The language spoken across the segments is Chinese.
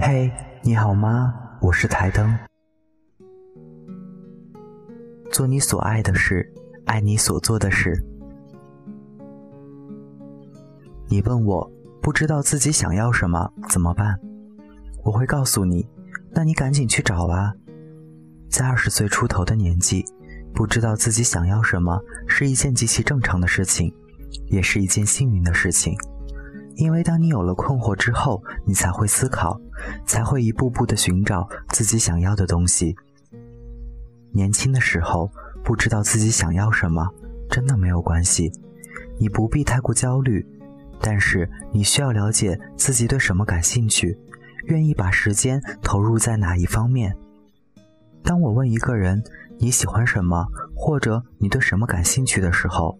嘿，你好吗？我是台灯。做你所爱的事，爱你所做的事。你问我不知道自己想要什么怎么办？我会告诉你，那你赶紧去找吧！在二十岁出头的年纪，不知道自己想要什么是一件极其正常的事情，也是一件幸运的事情。因为当你有了困惑之后，你才会思考，才会一步步的寻找自己想要的东西。年轻的时候不知道自己想要什么，真的没有关系，你不必太过焦虑。但是你需要了解自己对什么感兴趣，愿意把时间投入在哪一方面。当我问一个人你喜欢什么，或者你对什么感兴趣的时候，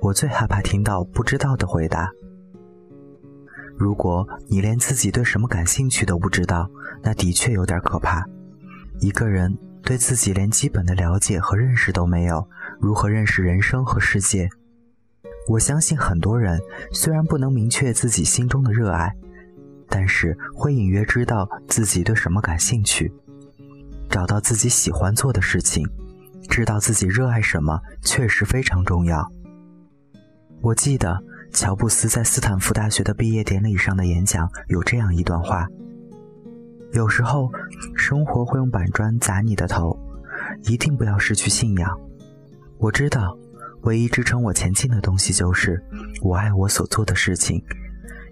我最害怕听到不知道的回答。如果你连自己对什么感兴趣都不知道，那的确有点可怕。一个人对自己连基本的了解和认识都没有，如何认识人生和世界？我相信很多人虽然不能明确自己心中的热爱，但是会隐约知道自己对什么感兴趣，找到自己喜欢做的事情，知道自己热爱什么，确实非常重要。我记得。乔布斯在斯坦福大学的毕业典礼上的演讲有这样一段话：有时候，生活会用板砖砸你的头，一定不要失去信仰。我知道，唯一支撑我前进的东西就是我爱我所做的事情。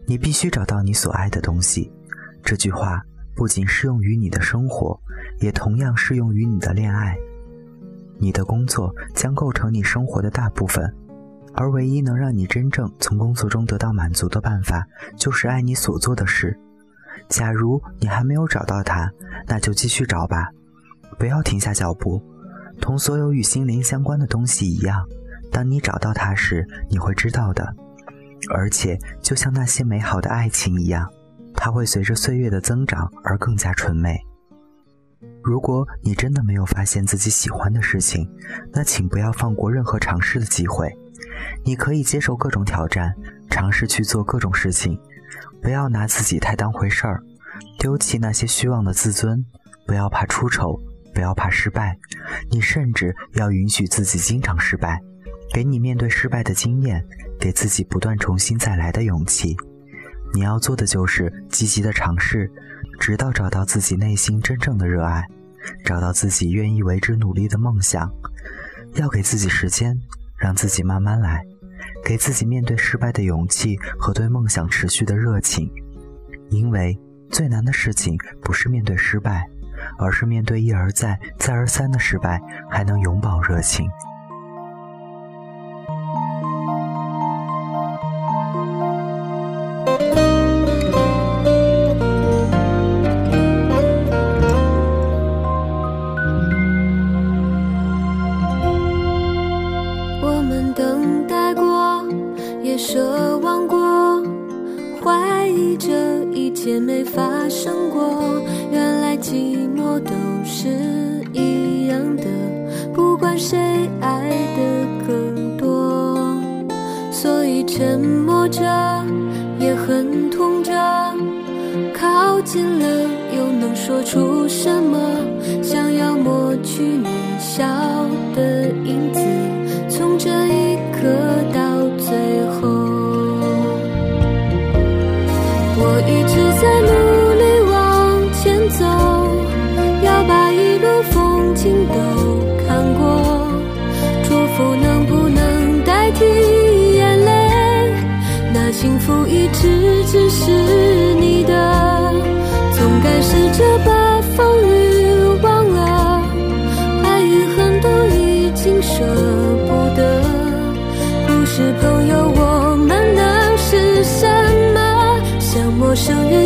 你必须找到你所爱的东西。这句话不仅适用于你的生活，也同样适用于你的恋爱。你的工作将构成你生活的大部分。而唯一能让你真正从工作中得到满足的办法，就是爱你所做的事。假如你还没有找到它，那就继续找吧，不要停下脚步。同所有与心灵相关的东西一样，当你找到它时，你会知道的。而且，就像那些美好的爱情一样，它会随着岁月的增长而更加纯美。如果你真的没有发现自己喜欢的事情，那请不要放过任何尝试的机会。你可以接受各种挑战，尝试去做各种事情，不要拿自己太当回事儿，丢弃那些虚妄的自尊，不要怕出丑，不要怕失败，你甚至要允许自己经常失败，给你面对失败的经验，给自己不断重新再来的勇气。你要做的就是积极的尝试，直到找到自己内心真正的热爱，找到自己愿意为之努力的梦想，要给自己时间。让自己慢慢来，给自己面对失败的勇气和对梦想持续的热情。因为最难的事情不是面对失败，而是面对一而再、再而三的失败，还能永葆热情。怀疑这一切没发生过，原来寂寞都是一样的，不管谁爱的更多，所以沉默着也很痛着，靠近了又能说出什么？想要抹去你笑的影子，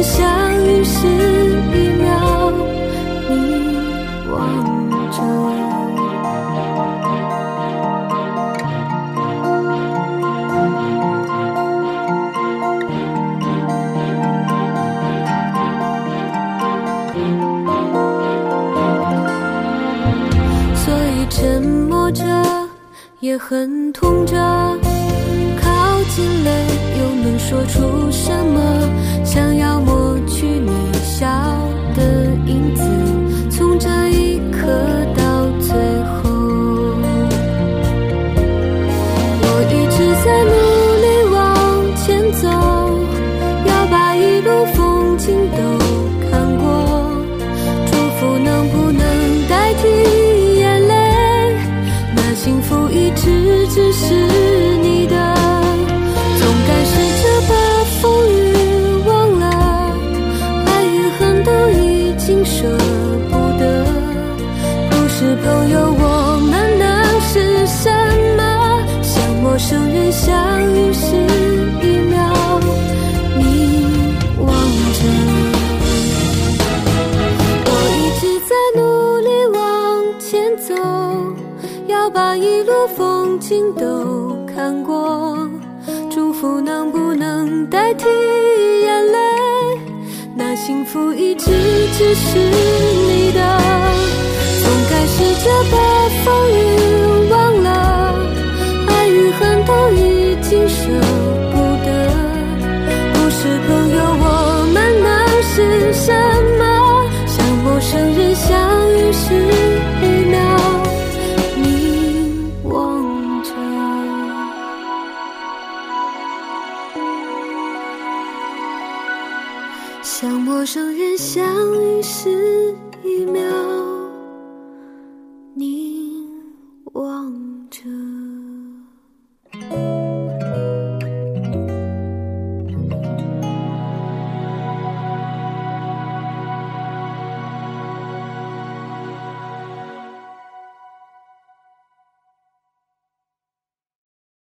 相遇是一秒你望着我所以沉默着也很痛着靠近了又能说出什么？前走，要把一路风景都看过。祝福能不能代替眼泪？那幸福一直只是你的。从开试着把风雨忘了，爱与恨都已经舍不得。不是朋友，我们能是什么？像陌生人相遇时像陌生人相遇时一秒。